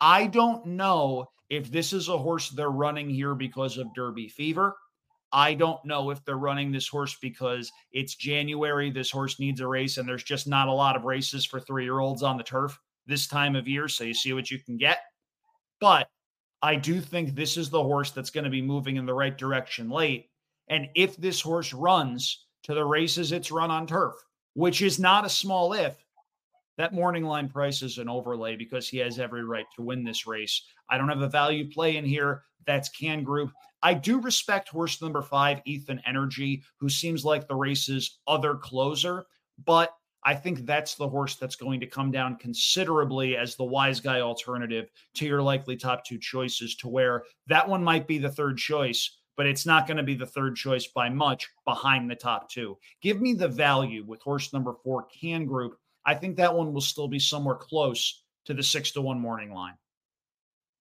I don't know if this is a horse they're running here because of Derby fever. I don't know if they're running this horse because it's January. This horse needs a race, and there's just not a lot of races for three year olds on the turf this time of year. So you see what you can get. But I do think this is the horse that's going to be moving in the right direction late. And if this horse runs to the races it's run on turf, which is not a small if, that morning line price is an overlay because he has every right to win this race. I don't have a value play in here. That's Can Group. I do respect horse number five, Ethan Energy, who seems like the race's other closer, but I think that's the horse that's going to come down considerably as the wise guy alternative to your likely top two choices, to where that one might be the third choice, but it's not going to be the third choice by much behind the top two. Give me the value with horse number four, Can Group. I think that one will still be somewhere close to the six to one morning line.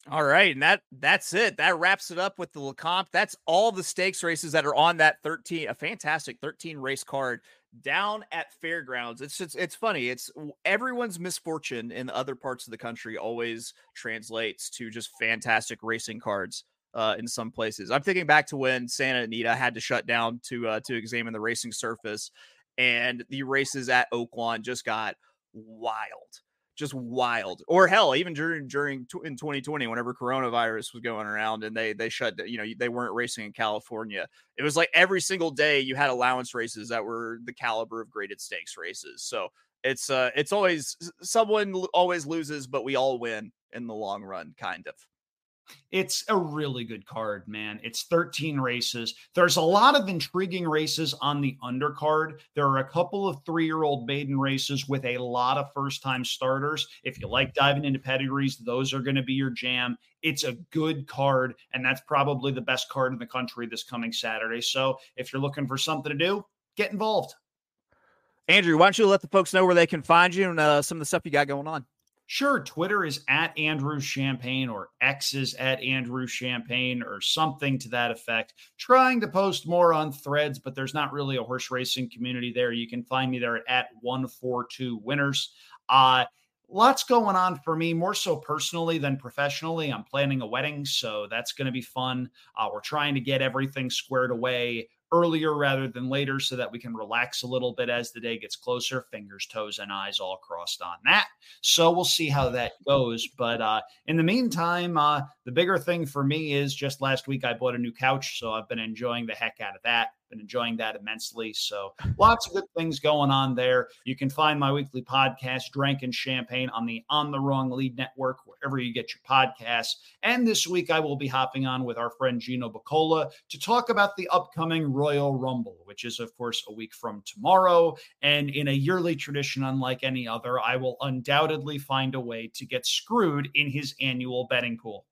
All right, and that that's it. That wraps it up with the Lecomte. That's all the stakes races that are on that 13, a fantastic 13 race card down at fairgrounds. It's just it's funny. It's everyone's misfortune in other parts of the country always translates to just fantastic racing cards uh, in some places. I'm thinking back to when Santa Anita had to shut down to uh, to examine the racing surface, and the races at Oaklawn just got wild just wild. Or hell, even during during in 2020, whenever coronavirus was going around and they they shut, you know, they weren't racing in California. It was like every single day you had allowance races that were the caliber of graded stakes races. So it's uh it's always someone always loses, but we all win in the long run, kind of. It's a really good card, man. It's 13 races. There's a lot of intriguing races on the undercard. There are a couple of three year old maiden races with a lot of first time starters. If you like diving into pedigrees, those are going to be your jam. It's a good card, and that's probably the best card in the country this coming Saturday. So if you're looking for something to do, get involved. Andrew, why don't you let the folks know where they can find you and uh, some of the stuff you got going on? Sure, Twitter is at Andrew Champagne or X is at Andrew Champagne or something to that effect. Trying to post more on threads, but there's not really a horse racing community there. You can find me there at, at 142 winners. Uh, lots going on for me, more so personally than professionally. I'm planning a wedding, so that's going to be fun. Uh, we're trying to get everything squared away earlier rather than later so that we can relax a little bit as the day gets closer. Fingers toes and eyes all crossed on that. So we'll see how that goes. But uh, in the meantime uh, the bigger thing for me is just last week i bought a new couch so i've been enjoying the heck out of that Been enjoying that immensely. So lots of good things going on there. You can find my weekly podcast, Drank and Champagne, on the On the Wrong Lead Network, wherever you get your podcasts. And this week I will be hopping on with our friend Gino Bacola to talk about the upcoming Royal Rumble, which is, of course, a week from tomorrow. And in a yearly tradition unlike any other, I will undoubtedly find a way to get screwed in his annual betting pool.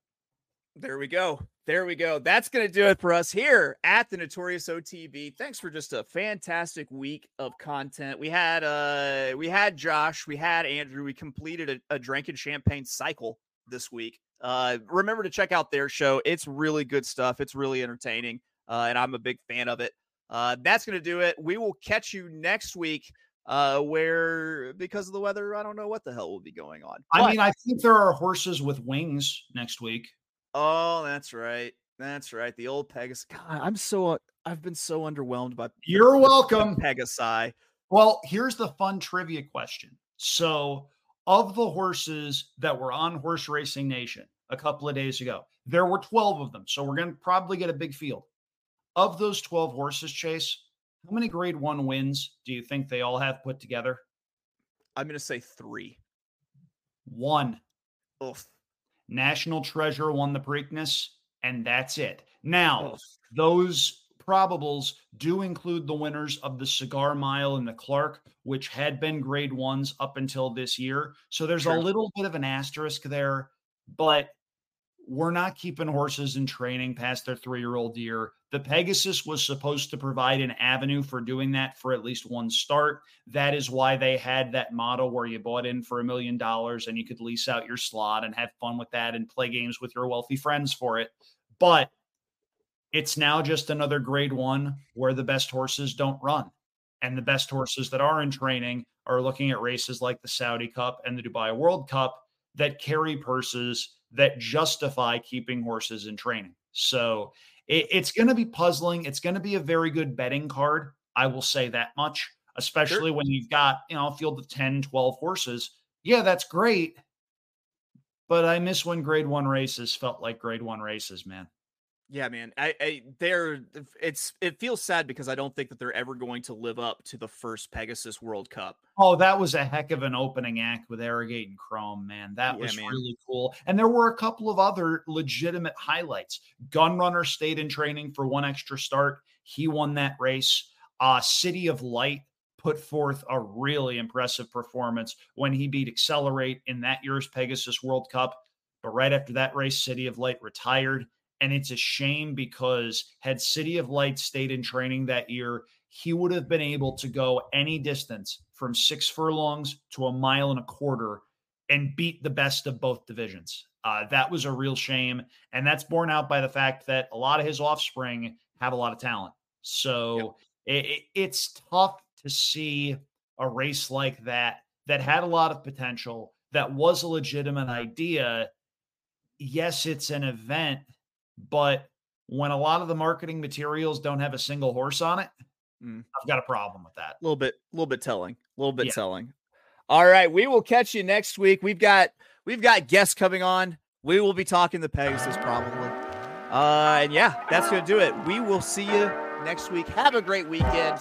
There we go. There we go. That's going to do it for us here at the Notorious OTB. Thanks for just a fantastic week of content. We had uh we had Josh, we had Andrew. We completed a, a and champagne cycle this week. Uh remember to check out their show. It's really good stuff. It's really entertaining. Uh and I'm a big fan of it. Uh that's going to do it. We will catch you next week uh, where because of the weather, I don't know what the hell will be going on. I But- mean, I think there are horses with wings next week. Oh, that's right, that's right. The old Pegasus. God, I'm so uh, I've been so underwhelmed by You're the welcome. Pegasi. Well, here's the fun trivia question. So, of the horses that were on Horse Racing Nation a couple of days ago, there were 12 of them. So, we're going to probably get a big field. Of those 12 horses, Chase, how many grade one wins do you think they all have put together? I'm gonna say three. One. Oof. National Treasure won the Preakness, and that's it. Now, those probables do include the winners of the Cigar Mile and the Clark, which had been grade ones up until this year. So there's Sure. a little bit of an asterisk there, but we're not keeping horses in training past their three year old year. The Pegasus was supposed to provide an avenue for doing that for at least one start. That is why they had that model where you bought in for a million dollars and you could lease out your slot and have fun with that and play games with your wealthy friends for it. But it's now just another grade one where the best horses don't run. And the best horses that are in training are looking at races like the Saudi Cup and the Dubai World Cup that carry purses that justify keeping horses in training. So it, it's going to be puzzling. It's going to be a very good betting card. I will say that much, especially when you've got, you know, a field of 10, 12 horses. Yeah, that's great. But I miss when grade one races felt like grade one races, man. Yeah, man. I, I they're it's it feels sad because I don't think that they're ever going to live up to the first Pegasus World Cup. Oh, that was a heck of an opening act with Arrogate and Chrome, man. That Yeah, was man. really cool. And there were a couple of other legitimate highlights. Gun Runner stayed in training for one extra start. He won that race. Uh, City of Light put forth a really impressive performance when he beat Accelerate in that year's Pegasus World Cup. But right after that race, City of Light retired. And it's a shame because had City of Light stayed in training that year, he would have been able to go any distance from six furlongs to a mile and a quarter and beat the best of both divisions. Uh, that was a real shame. And that's borne out by the fact that a lot of his offspring have a lot of talent. So it, it- it's tough to see a race like that that had a lot of potential, that was a legitimate idea. Yes, it's an event, but when a lot of the marketing materials don't have a single horse on it, Mm. I've got a problem with that. A little bit, a little bit telling, a little bit Yeah. telling. All right, we will catch you next week. We've got we've got guests coming on. We will be talking the Pegasus probably. Uh, and yeah, that's gonna do it. We will see you next week. Have a great weekend.